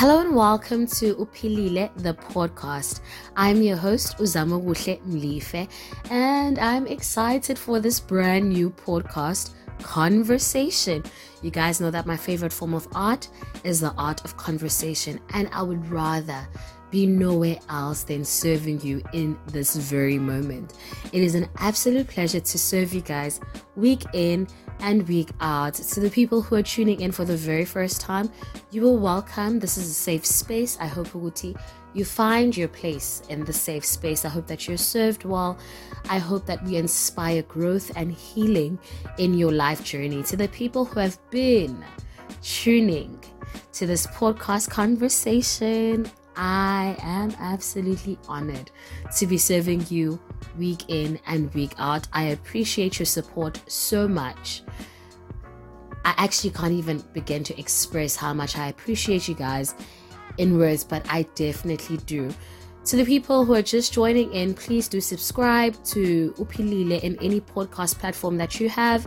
Hello and welcome to Upilile, the podcast. I'm your host, Uzama Wuhle Mlife, and I'm excited for this brand new podcast, Conversation. You guys know that my favorite form of art is the art of conversation, and I would rather be nowhere else than serving you in this very moment. It is an absolute pleasure to serve you guys week in and week out. To the people who are tuning in for the very first time, you are welcome. This is a safe space. I hope Uguti you find your place in the safe space. I hope that you're served well. I hope that we inspire growth and healing in your life journey. To the people who have been tuning to this podcast conversation, I am absolutely honored to be serving you week in and week out. I appreciate your support so much. I actually can't even begin to express how much I appreciate you guys in words, but I definitely do. To the people who are just joining in, please do subscribe to Upilile in any podcast platform that you have.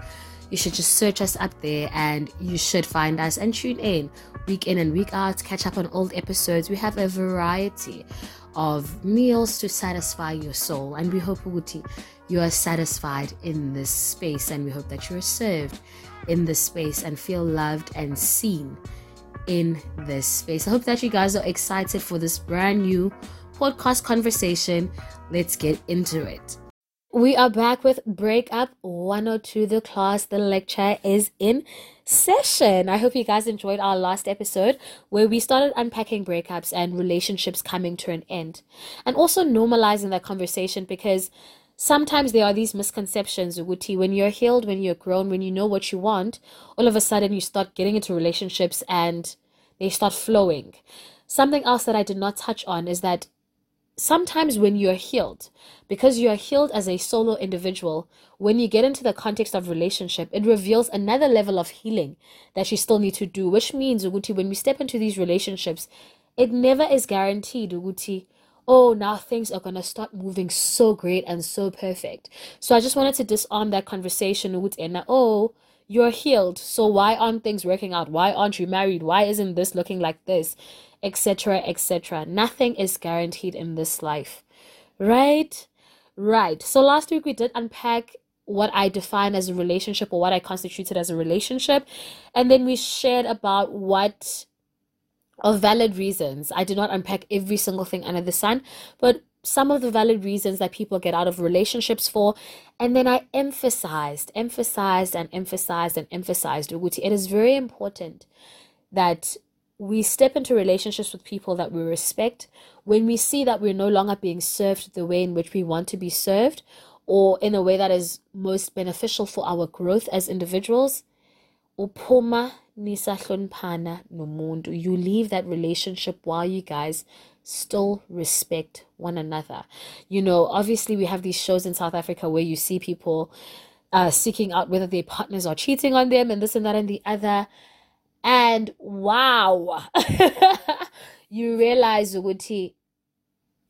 You should just search us up there and you should find us and tune in week in and week out, catch up on old episodes. We have a variety of meals to satisfy your soul, and we hope Uguti, you are satisfied in this space, and we hope that you are served in this space and feel loved and seen in this space. I hope that you guys are excited for this brand new podcast conversation. Let's get into it. We are back with Breakup 102. The class, the lecture is in session. I hope you guys enjoyed our last episode where we started unpacking breakups and relationships coming to an end and also normalizing that conversation because sometimes there are these misconceptions, Uguti, when you're healed, when you're grown, when you know what you want, all of a sudden you start getting into relationships and they start flowing. Something else that I did not touch on is that sometimes when you're healed, because you are healed as a solo individual, when you get into the context of relationship, it reveals another level of healing that you still need to do, which means, Uguti, when we step into these relationships, it never is guaranteed, Uguti. Oh, now things are going to start moving so great and so perfect. So I just wanted to disarm that conversation with Enna. Oh, you're healed. So why aren't things working out? Why aren't you married? Why isn't this looking like this? Etc. Etc. Nothing is guaranteed in this life. Right? Right. So last week we did unpack what I define as a relationship or what I constituted as a relationship. And then we shared about what of valid reasons. I did not unpack every single thing under the sun, but some of the valid reasons that people get out of relationships for. And then I emphasized, emphasized, and emphasized, and emphasized, Uguti. It is very important that we step into relationships with people that we respect when we see that we're no longer being served the way in which we want to be served or in a way that is most beneficial for our growth as individuals. Upuma nisahloniphana nomuntu. You leave that relationship while you guys still respect one another. You know, obviously, we have these shows in South Africa where you see people uh, seeking out whether their partners are cheating on them and this and that and the other. And wow, you realize, Uguti,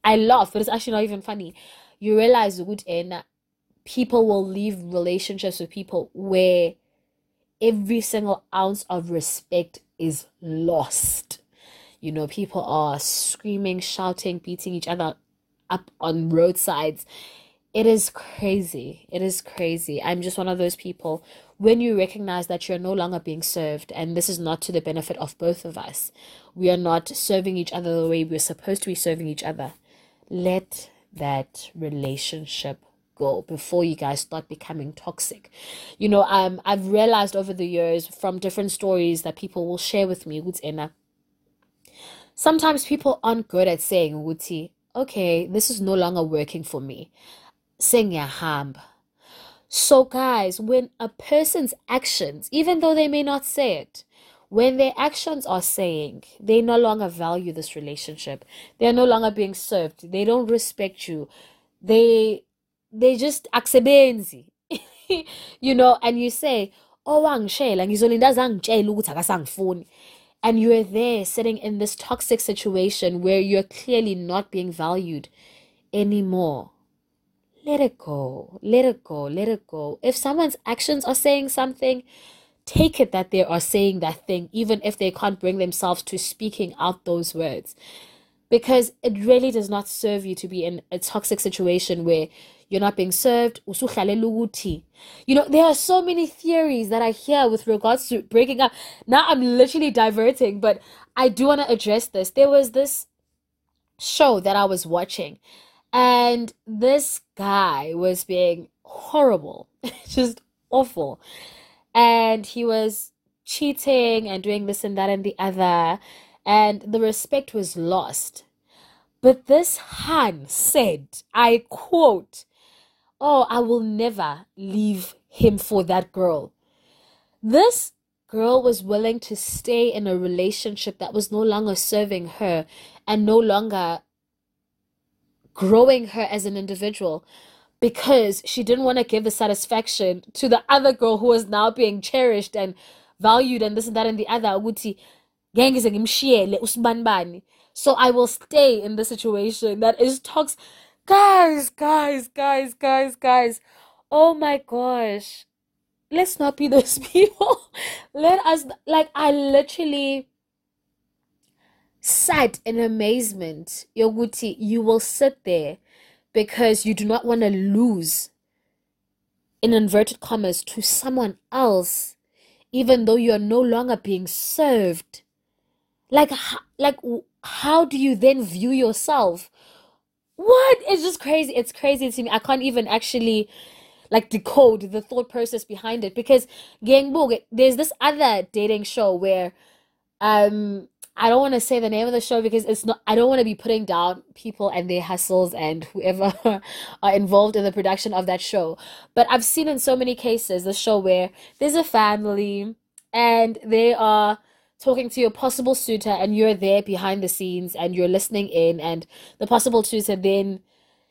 I laugh, but it's actually not even funny. You realize, Uguti, people will leave relationships with people where every single ounce of respect is lost you know, people are screaming, shouting, beating each other up on roadsides. It is crazy. It is crazy. I'm just one of those people. When you recognize that you're no longer being served, and this is not to the benefit of both of us, we are not serving each other the way we're supposed to be serving each other, let that relationship go before you guys start becoming toxic. You know, um, I've realized over the years from different stories that people will share with me, Utsena, sometimes people aren't good at saying ukuthi okay this is no longer working for me. Sengiyahamba so guys when a person's actions even though they may not say it when their actions are saying they no longer value this relationship. They're no longer being served. They don't respect you. They they just akusebenzi you know and you say oh wangishela ngizolinda azangitshela ukuthi akasangifuni and you're there sitting in this toxic situation where you're clearly not being valued anymore. Let it go. Let it go. Let it go. If someone's actions are saying something, take it that they are saying that thing, even if they can't bring themselves to speaking out those words. Because it really does not serve you to be in a toxic situation where you're not being served. You know, there are so many theories that I hear with regards to breaking up. Now I'm literally diverting, but I do want to address this. There was this show that I was watching, and this guy was being horrible, just awful. And he was cheating and doing this and that and the other, and the respect was lost. But this Han said, I quote, Oh, I will never leave him for that girl. This girl was willing to stay in a relationship that was no longer serving her and no longer growing her as an individual because she didn't want to give the satisfaction to the other girl who was now being cherished and valued and this and that and the other ngeke usibanibani. So i will stay in the situation that is toxic. Guys guys guys guys guys. Oh my gosh. Let's not be those people. Let us like i literally sat in amazement yoguti. You will sit there because you do not want to lose in inverted commas to someone else even though you're no longer being served like like how do you then view yourself? What? It's just crazy it's crazy to me. I can't even actually like decode the thought process behind it because gang there's this other dating show where um I don't want to say the name of the show because it's not, I don't want to be putting down people and their hustles and whoever are involved in the production of that show. But I've seen in so many cases the show where there's a family and they are talking to your possible suitor and you're there behind the scenes and you're listening in and the possible suitor then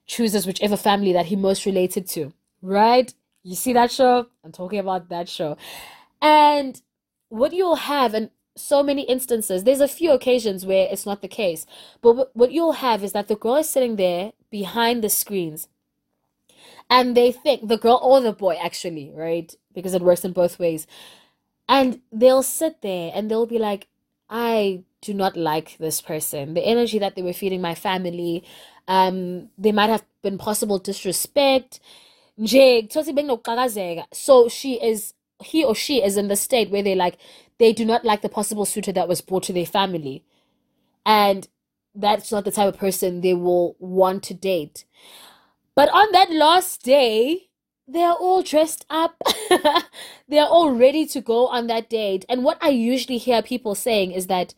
chooses whichever family that he most related to. Right? You see that show? I'm talking about that show. And what you'll have, and so many instances. There's a few occasions where it's not the case. But what you'll have is that the girl is sitting there behind the screens and they think the girl or the boy actually, right? Because it works in both ways. And they'll sit there and they'll be like, I do not like this person. The energy that they were feeding my family, um, they might have been possible disrespect. So she is he or she is in the state where they like they do not like the possible suitor that was brought to their family. And that's not the type of person they will want to date. But on that last day, they're all dressed up. they're all ready to go on that date. And what I usually hear people saying is that,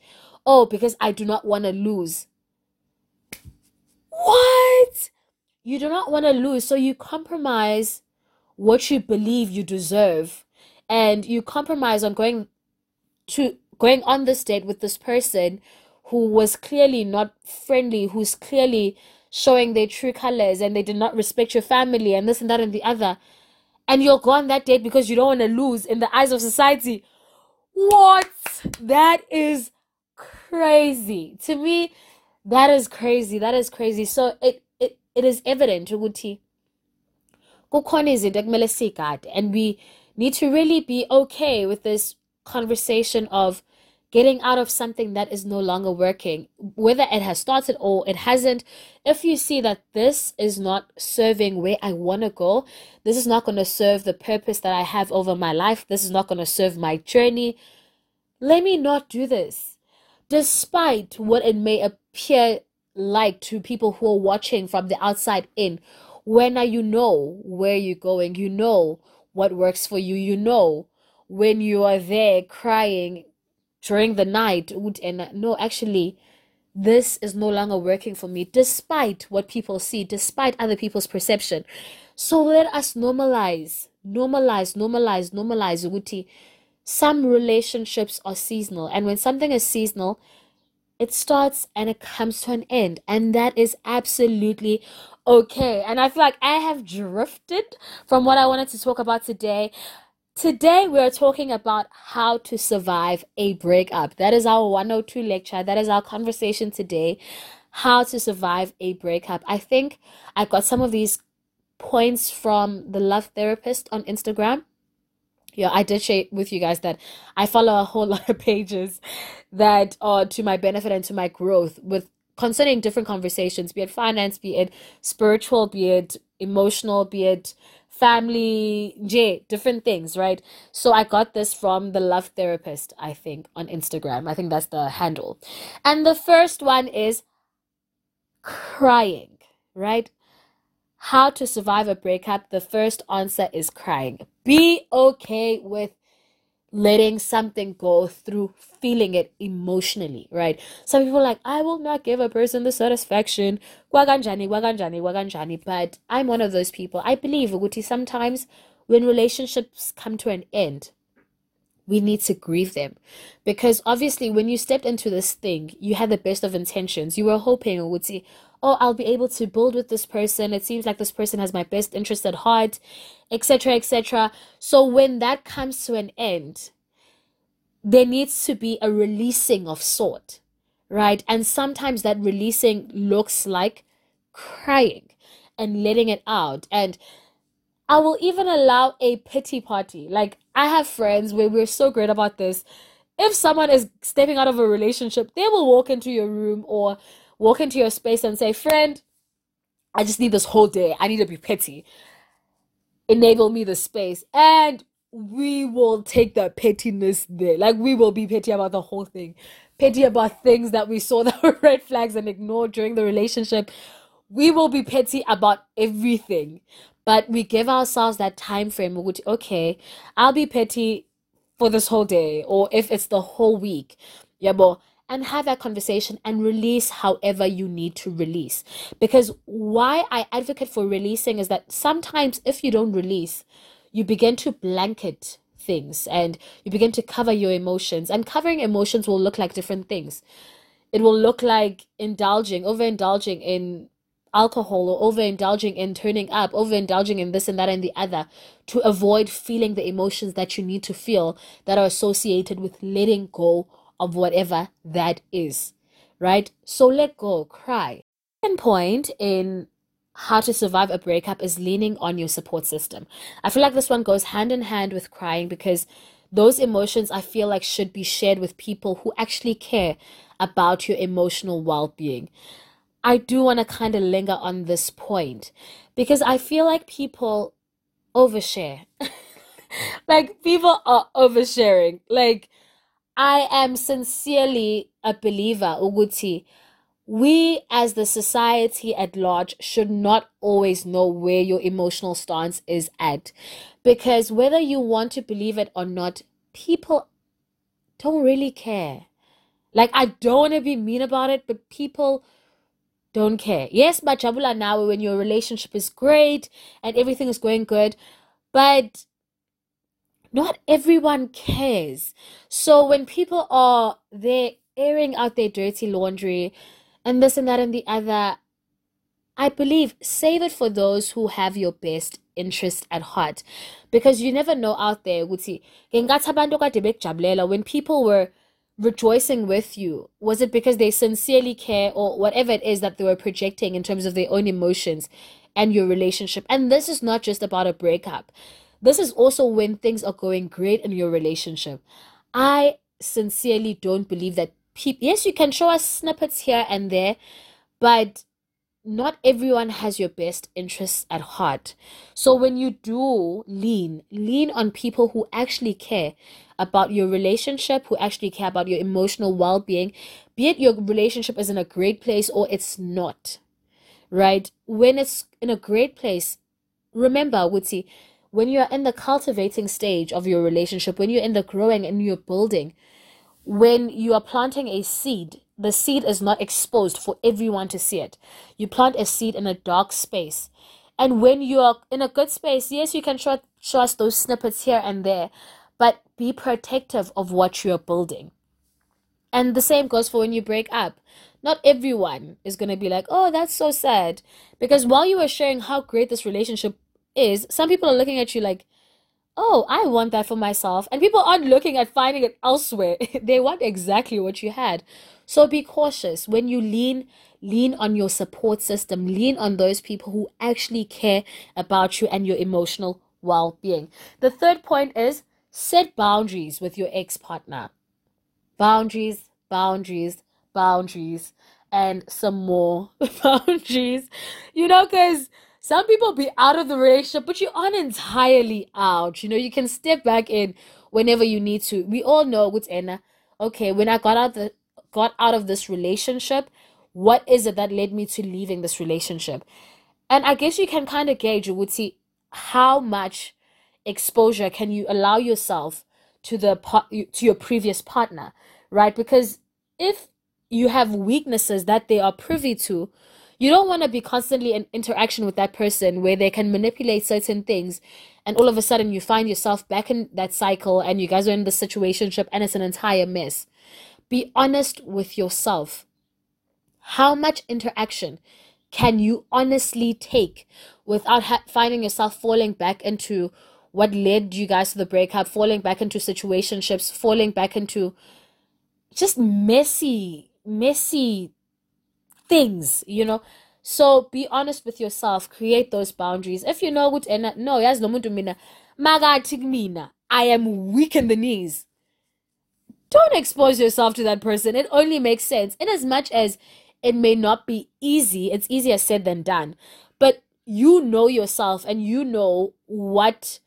oh, because I do not want to lose. What? You do not want to lose. So you compromise what you believe you deserve. And you compromise on going to going on this date with this person who was clearly not friendly, who's clearly showing their true colors and they did not respect your family and this and that and the other. And you're go on that date because you don't want to lose in the eyes of society. What? That is crazy. To me, that is crazy. That is crazy. So it it, it is evident ukuthi kukhona izinto and we need to really be okay with this conversation of getting out of something that is no longer working, whether it has started or it hasn't. If you see that this is not serving where I want to go, this is not going to serve the purpose that I have over my life, this is not going to serve my journey, let me not do this. Despite what it may appear like to people who are watching from the outside in, when you know where you're going, you know what works for you, you know when you are there crying during the night and no actually this is no longer working for me despite what people see despite other people's perception. So let us normalize normalize normalize normalize ukuthi some relationships are seasonal and when something is seasonal it starts and it comes to an end and that is absolutely okay. And i feel like i have drifted from what i wanted to talk about today Today, we are talking about how to survive a breakup. That is our 102 lecture. That is our conversation today. How to survive a breakup. I think I got some of these points from the love therapist on Instagram. yeah, I did share with you guys that I follow a whole lot of pages that are to my benefit and to my growth with concerning different conversations, be it finance, be it spiritual, be it emotional, be it family, J, different things, right? So I got this from the Love Therapist, I think, on Instagram. I think that's the handle. And the first one is crying, right? How to survive a breakup. The first answer is crying. Be okay with letting something go through feeling it emotionally, right? Some people like, I will not give a person the satisfaction. Waganjani, waganjani, waganjani. But I'm one of those people. I believe, Uguti, sometimes when relationships come to an end, we need to grieve them. Because obviously, when you stepped into this thing, you had the best of intentions. You were hoping, Uguti, oh, I'll be able to build with this person. It seems like this person has my best interest at heart, etc., etc. So when that comes to an end, there needs to be a releasing of sort, right? And sometimes that releasing looks like crying and letting it out. And I will even allow a pity party. Like I have friends where we're so great about this. If someone is stepping out of a relationship, they will walk into your room or walk into your space and say, Friend, I just need this whole day. I need to be petty. Enable me the space. And we will take the pettiness there. Like we will be petty about the whole thing. Petty about things that we saw that were red flags and ignored during the relationship. We will be petty about everything. But we give ourselves that time frame which okay, I'll be petty for this whole day or if it's the whole week. Yeah, but and have that conversation and release however you need to release. Because why I advocate for releasing is that sometimes if you don't release, you begin to blanket things and you begin to cover your emotions. And covering emotions will look like different things. It will look like indulging, overindulging in alcohol or overindulging in turning up, overindulging in this and that and the other to avoid feeling the emotions that you need to feel that are associated with letting go of whatever that is, right? So let go, cry. Second point in how to survive a breakup is leaning on your support system. I feel like this one goes hand in hand with crying because those emotions I feel like should be shared with people who actually care about your emotional well being. I do want to kind of linger on this point because I feel like people overshare. like people are oversharing. Like I am sincerely a believer, Uguti. We as the society at large should not always know where your emotional stance is at. Because whether you want to believe it or not, people don't really care. Like I don't want to be mean about it, but people don't care. Yes, Bajabula now when your relationship is great and everything is going good, but not everyone cares. So when people are there airing out their dirty laundry and this and that and the other, I believe save it for those who have your best interest at heart. Because you never know out there, when people were rejoicing with you, was it because they sincerely care or whatever it is that they were projecting in terms of their own emotions and your relationship? And this is not just about a breakup. This is also when things are going great in your relationship. I sincerely don't believe that people, yes, you can show us snippets here and there, but not everyone has your best interests at heart. So when you do lean, lean on people who actually care about your relationship, who actually care about your emotional well being, be it your relationship is in a great place or it's not. Right? When it's in a great place, remember, Woodsy, when you're in the cultivating stage of your relationship, when you're in the growing and you're building, when you are planting a seed, the seed is not exposed for everyone to see it. You plant a seed in a dark space. And when you are in a good space, yes, you can trust, trust those snippets here and there, but be protective of what you're building. And the same goes for when you break up. Not everyone is going to be like, oh, that's so sad. Because while you were sharing how great this relationship is some people are looking at you like, oh, I want that for myself. And people aren't looking at finding it elsewhere. they want exactly what you had. So be cautious when you lean lean on your support system, lean on those people who actually care about you and your emotional well-being. The third point is set boundaries with your ex partner. Boundaries, boundaries, boundaries, and some more boundaries. You know, because some people be out of the relationship, but you aren't entirely out. You know, you can step back in whenever you need to. We all know with Anna, okay, when I got out the got out of this relationship, what is it that led me to leaving this relationship? And I guess you can kind of gauge you would see how much exposure can you allow yourself to the to your previous partner, right? Because if you have weaknesses that they are privy to, you don't want to be constantly in interaction with that person where they can manipulate certain things and all of a sudden you find yourself back in that cycle and you guys are in the situationship and it's an entire mess. Be honest with yourself. How much interaction can you honestly take without finding yourself falling back into what led you guys to the breakup, falling back into situationships, falling back into just messy, messy things, you know? So be honest with yourself, create those boundaries. If you know what and no, lo muntu mina magathi mina I am weak in the knees. Don't expose yourself to that person. It only makes sense. In as much as it may not be easy, it's easier said than done. But you know yourself and you know what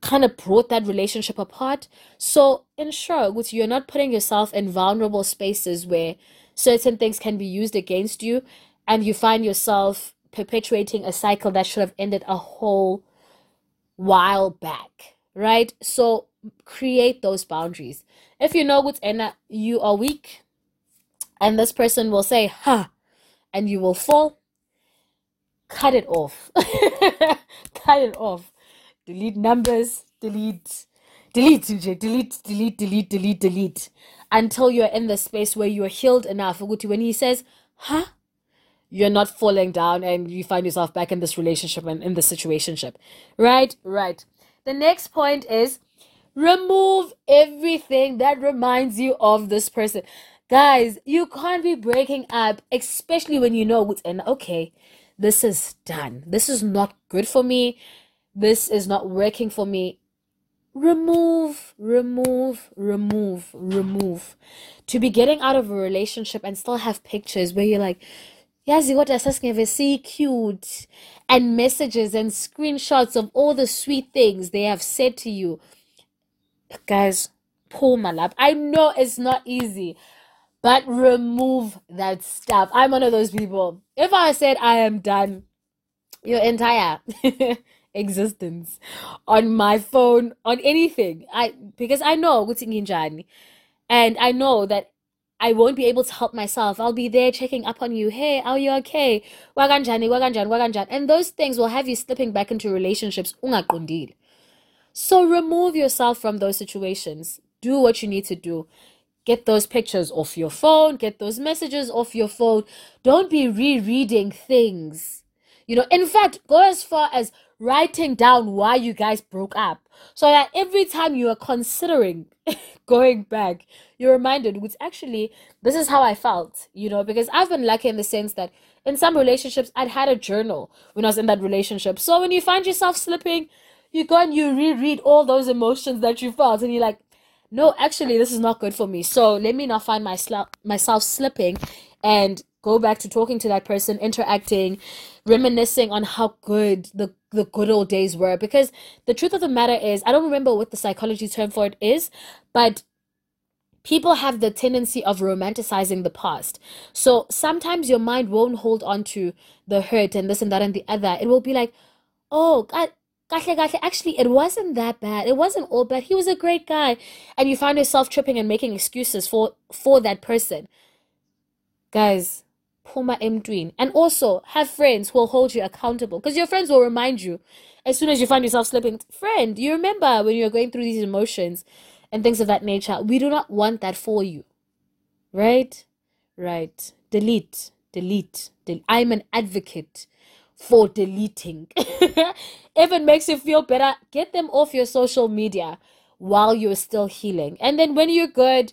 kind of brought that relationship apart. So ensure which you're not putting yourself in vulnerable spaces where certain things can be used against you and you find yourself perpetuating a cycle that should have ended a whole while back right? So create those boundaries. If you know what's in you are weak and this person will say ha huh, and you will fall cut it off. Cut it off. Delete numbers. Delete. Delete delete delete delete delete delete until you're in the space where you're healed enough. When he says, huh, you're not falling down and you find yourself back in this relationship and in the situationship. Right? Right. The next point is remove everything that reminds you of this person. Guys, you can't be breaking up, especially when you know and okay, this is done. This is not good for me. This is not working for me. Remove, remove, remove, remove. To be getting out of a relationship and still have pictures where you're like, yazi kodwa sasingeve see cute and messages and screenshots of all the sweet things they have said to you. Guys pull my lap. I know it's not easy but remove that stuff. I'm one of those people. If i said i am done your entire existence on my phone on anything i because i know and i know that I won't be able to help myself. I'll be there checking up on you. Hey, are you okay? Waganjani, waganjan, waganjan. And those things will have you slipping back into relationships. So remove yourself from those situations. Do what you need to do. Get those pictures off your phone. Get those messages off your phone. Don't be rereading things. You know, in fact, go as far as writing down why you guys broke up so that every time you are considering going back, you're reminded, which actually, this is how I felt, you know, because I've been lucky in the sense that in some relationships, I'd had a journal when I was in that relationship. So when you find yourself slipping, you go and you reread all those emotions that you felt, and you're like, no, actually, this is not good for me. So let me not find myself myself slipping and go back to talking to that person, interacting, reminiscing on how good the the good old days were. Because the truth of the matter is, I don't remember what the psychology term for it is, but people have the tendency of romanticizing the past. So sometimes your mind won't hold on to the hurt and this and that and the other. It will be like, oh, God. Actually, it wasn't that bad. It wasn't all bad. He was a great guy, and you find yourself tripping and making excuses for for that person. Guys, Puma M And also have friends who will hold you accountable because your friends will remind you as soon as you find yourself slipping. Friend, you remember when you're going through these emotions and things of that nature. We do not want that for you. Right? Right. Delete. Delete. Del- I'm an advocate for deleting. if it makes you feel better, get them off your social media while you're still healing. And then when you're good,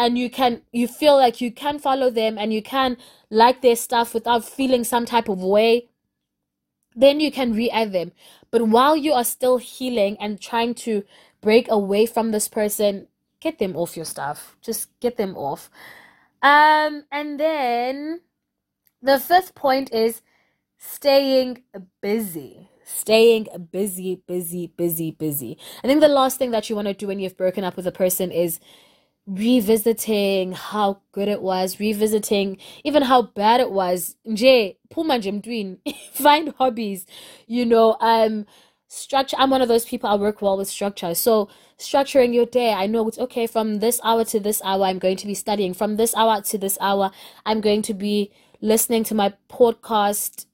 and you can you feel like you can follow them and you can like their stuff without feeling some type of way then you can re-add them but while you are still healing and trying to break away from this person, get them off your stuff. Just get them off. Um, and then the fifth point is staying busy. Staying busy, busy, busy, busy. I think the last thing that you want to do when you've broken up with a person is revisiting how good it was, revisiting even how bad it was. Nje, puma nje find hobbies, you know, um structure i'm one of those people i work well with structure. So structuring your day i know it's okay from this hour to this hour i'm going to be studying. From this hour to this hour i'm going to be listening to my podcast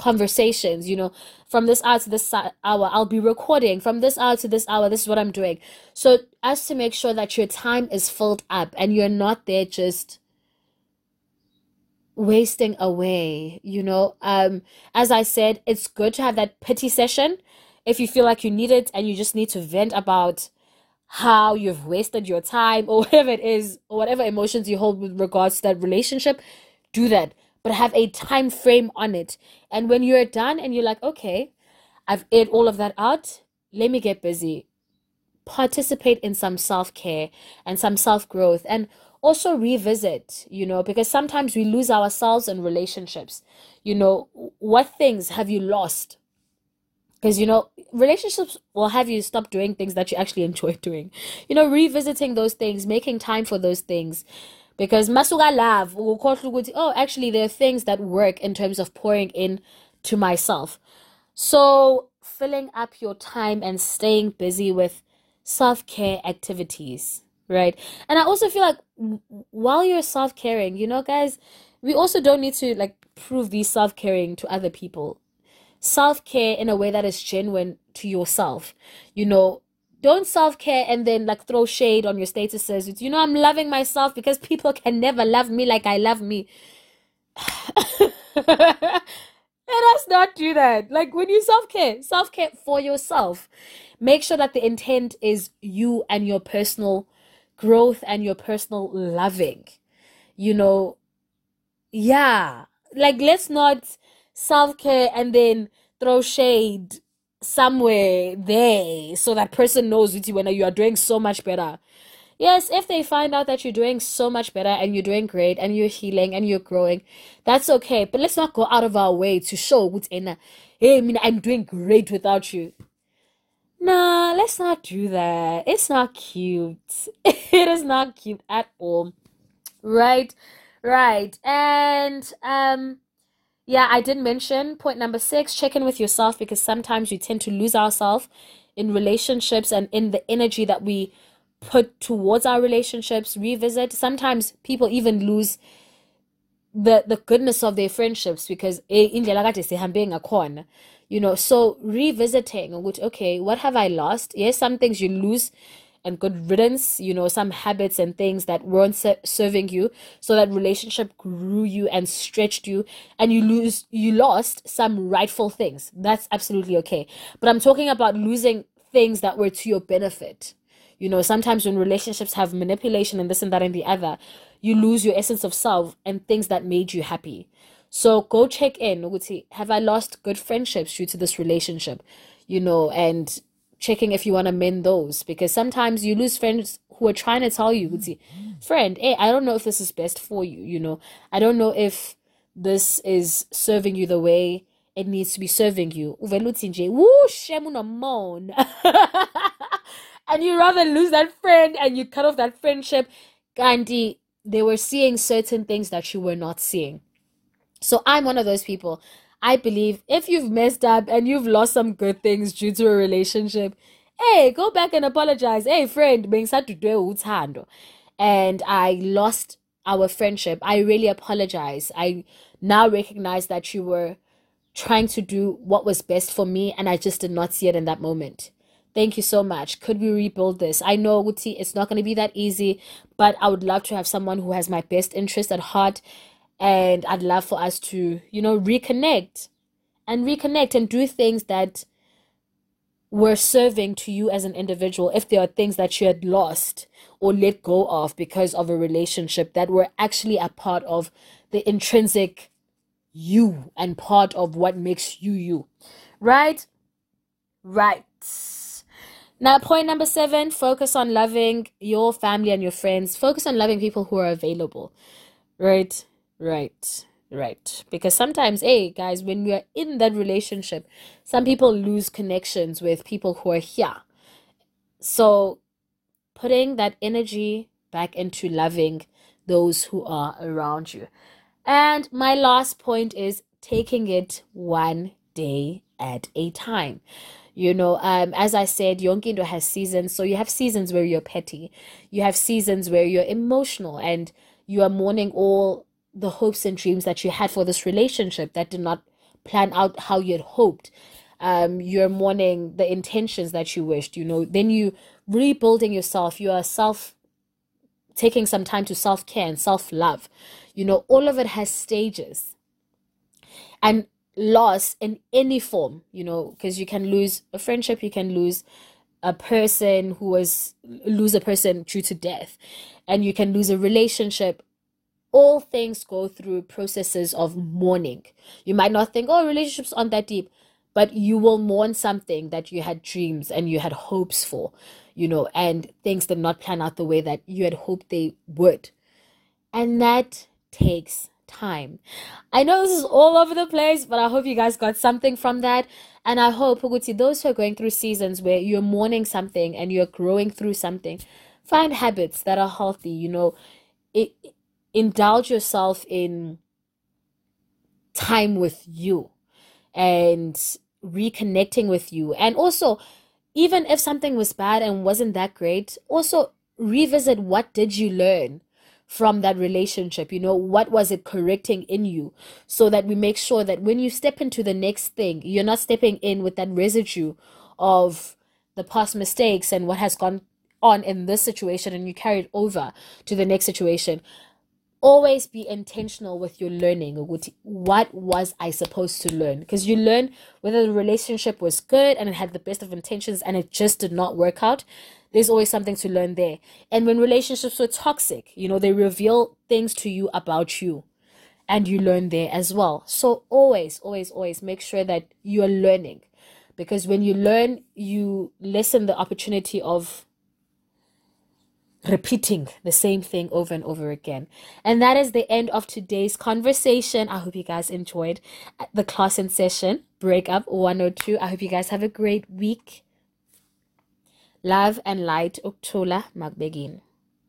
conversations you know from this hour to this hour i'll be recording. From this hour to this hour this is what i'm doing. So as to make sure that your time is filled up and you're not there just wasting away you know um as i said it's good to have that pity session if you feel like you need it and you just need to vent about how you've wasted your time or whatever it is or whatever emotions you hold with regards to that relationship do that but have a time frame on it. And when you're done and you're like okay i've aired all of that out let me get busy. Participate in some self-care and some self-growth and also revisit you know because sometimes we lose ourselves in relationships. You know what things have you lost? Because you know relationships will have you stop doing things that you actually enjoy doing. You know revisiting those things making time for those things because masuka love oh actually there are things that work in terms of pouring in to myself. So filling up your time and staying busy with self-care activities right? And i also feel like while you're self-caring you know guys we also don't need to like prove these self-caring to other people. Self care in a way that is genuine to yourself. You know, don't self care and then like throw shade on your statuses. You know, I'm loving myself because people can never love me like I love me. Let us not do that. Like when you self care, self care for yourself. Make sure that the intent is you and your personal growth and your personal loving. You know, yeah. Like let's not self care and then throw shade somewhere there so that person knows with you when you are doing so much better. Yes, if they find out that you're doing so much better and you're doing great and you're healing and you're growing, that's okay. But let's not go out of our way to show what's in hey, I mean I'm doing great without you. Nah, let's not do that. It's not cute. it is not cute at all. Right? Right. And um yeah, I did mention point number six check in with yourself because sometimes we tend to lose ourselves in relationships and in the energy that we put towards our relationships. Revisit. Sometimes people even lose the the goodness of their friendships because eh, ngakhona you know so revisiting okay what have i lost yes some things you lose and good riddance, you know, some habits and things that weren't serving you. So that relationship grew you and stretched you and you lose, you lost some rightful things. That's absolutely okay. But I'm talking about losing things that were to your benefit. You know, sometimes when relationships have manipulation and this and that and the other, you lose your essence of self and things that made you happy. So go check in. Have I lost good friendships due to this relationship? You know, and checking if you want to mend those because sometimes you lose friends who are trying to tell you, friend, hey, I don't know if this is best for you. You know, I don't know if this is serving you the way it needs to be serving you. and you rather lose that friend and you cut off that friendship. Gandhi, they were seeing certain things that you were not seeing. So I'm one of those people. I believe if you've messed up and you've lost some good things due to a relationship, hey, go back and apologize. Hey, friend, and I lost our friendship. I really apologize. I now recognize that you were trying to do what was best for me and I just did not see it in that moment. Thank you so much. Could we rebuild this? I know Uti, it's not going to be that easy, but I would love to have someone who has my best interest at heart and I'd love for us to, you know, reconnect and reconnect and do things that were serving to you as an individual if there are things that you had lost or let go of because of a relationship that were actually a part of the intrinsic you and part of what makes you you right right Now, point number seven focus on loving your family and your friends. Focus on loving people who are available. Right, right, right. Because sometimes, hey, guys, when we are in that relationship, some people lose connections with people who are here. So, putting that energy back into loving those who are around you. And my last point is taking it one day at a time. You know, um, as I said, Yonkindo has seasons. So you have seasons where you're petty, you have seasons where you're emotional, and you are mourning all the hopes and dreams that you had for this relationship that did not plan out how you had hoped. Um, you're mourning the intentions that you wished, you know, then you rebuilding yourself, you are self taking some time to self care and self love. You know, all of it has stages. And loss in any form, you know, because you can lose a friendship, you can lose a person who was lose a person due to death, and you can lose a relationship. All things go through processes of mourning. You might not think, oh, relationships aren't that deep, but you will mourn something that you had dreams and you had hopes for, you know, and things did not plan out the way that you had hoped they would. And that takes time. I know this is all over the place, but I hope you guys got something from that. And I hope, Puguti, those who are going through seasons where you're mourning something and you're growing through something, find habits that are healthy. You know, it, indulge yourself in time with you and reconnecting with you. And also, even if something was bad and wasn't that great, also revisit what did you learn from that relationship? You know what was it correcting in you? So that we make sure that when you step into the next thing you're not stepping in with that residue of the past mistakes and what has gone on in this situation and you carry it over to the next situation always be intentional with your learning what was i supposed to learn because you learn whether the relationship was good and it had the best of intentions and it just did not work out there's always something to learn there. And when relationships were toxic, you know, they reveal things to you about you and you learn there as well. So always, always, always make sure that you are learning because when you learn, you lessen the opportunity of repeating the same thing over and over again. And that is the end of today's conversation. I hope you guys enjoyed the class and session breakup 102. I hope you guys have a great week. Love and light ukuthula makubekini